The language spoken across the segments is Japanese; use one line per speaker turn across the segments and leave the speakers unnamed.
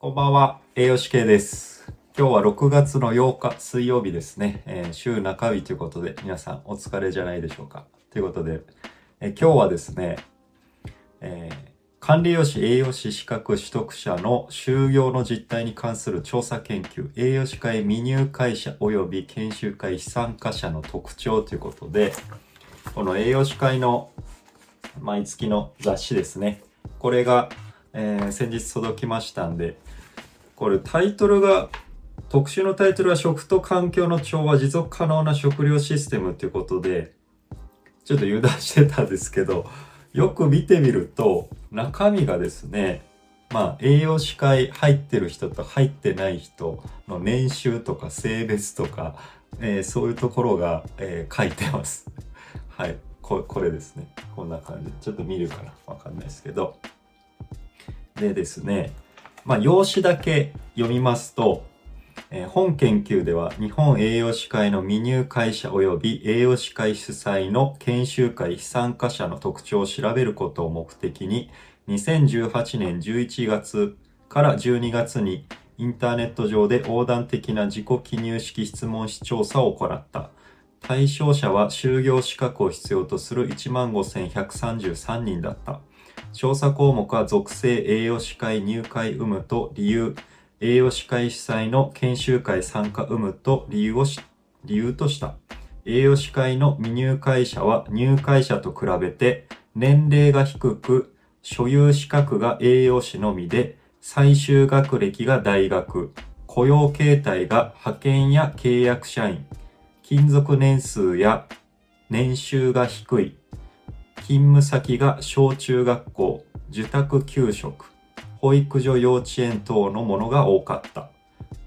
こんばんは、栄養士系です。今日は6月の8日水曜日ですね。えー週中日ということで、皆さんお疲れじゃないでしょうか。ということで、えー今日はですね、えー管理栄養士栄養士資格取得者の就業の実態に関する調査研究、栄養士会未入会者及び研修会非参加者の特徴ということで、この栄養士会の毎月の雑誌ですね。これが、えー先日届きましたんで、これタイトルが、特集のタイトルは食と環境の調和持続可能な食料システムということで、ちょっと油断してたんですけど、よく見てみると、中身がですね、まあ、栄養士会入ってる人と入ってない人の年収とか性別とか、えーそういうところが、えー書いてます。はい。ここれですね。こんな感じ。ちょっと見るかなわかんないですけど。でですね、まあ、用紙だけ読みますと、えー本研究では日本栄養士会の未入会者及び栄養士会主催の研修会非参加者の特徴を調べることを目的に2018年11月から12月にインターネット上で横断的な自己記入式質問紙調査を行った。対象者は就業資格を必要とする15,133人だった。調査項目は属性栄養士会入会有無と理由、栄養士会主催の研修会参加有無と理由を、理由とした。栄養士会の未入会者は入会者と比べて年齢が低く、所有資格が栄養士のみで、最終学歴が大学、雇用形態が派遣や契約社員、勤続年数や年収が低い、勤務先が小中学校、受託給食、保育所幼稚園等のものが多かった。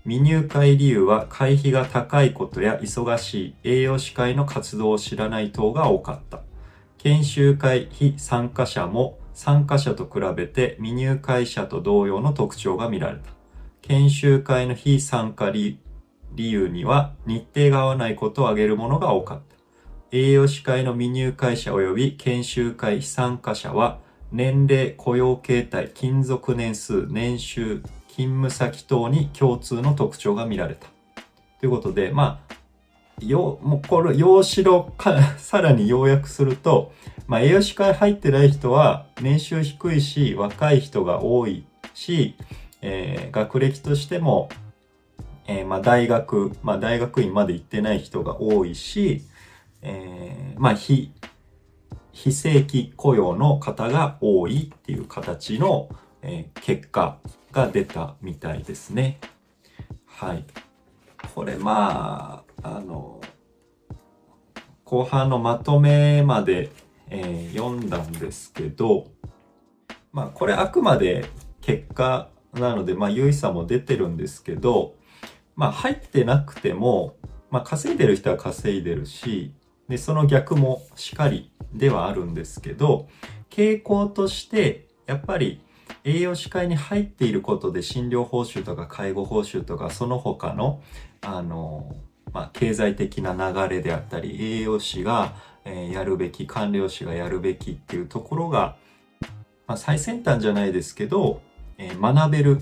未入会理由は会費が高いことや忙しい栄養士会の活動を知らない等が多かった。研修会非参加者も参加者と比べて未入会者と同様の特徴が見られた。研修会の非参加理理由には日程が合わないことを挙げるものが多かった。栄養士会の未入会者及び研修会非参加者は年齢、雇用形態、勤続年数、年収、勤務先等に共通の特徴が見られた。ということで、まあ、よ、もうこれ、用紙のか、さらに要約すると、まあ、栄養士会入ってない人は年収低いし、若い人が多いし、えー学歴としても、えーまあ、大学、まあ、大学院まで行ってない人が多いし、えーまあ、非、非正規雇用の方が多いっていう形の、えー結果が出たみたいですね。はい。これまあ、あの、後半のまとめまで、えー読んだんですけど、まあこれあくまで結果なので、まあ優位さも出てるんですけど、まあ入ってなくても、まあ稼いでる人は稼いでるし、で、その逆もしかりではあるんですけど、傾向として、やっぱり栄養士会に入っていることで診療報酬とか介護報酬とかその他の、あの、まあ、経済的な流れであったり、栄養士が、えやるべき、管理栄養士がやるべきっていうところが、まあ、最先端じゃないですけど、え学べる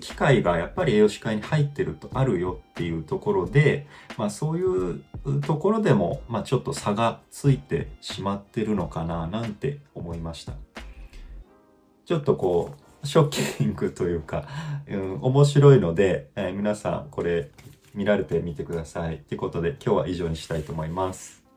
機会がやっぱり栄養士会に入ってるとあるよっていうところで、まあそういうところでも、まあちょっと差がついてしまってるのかななんて思いました。ちょっとこう、ショッキングというか、うん、面白いので、えー皆さんこれ見られてみてください。ということで今日は以上にしたいと思います。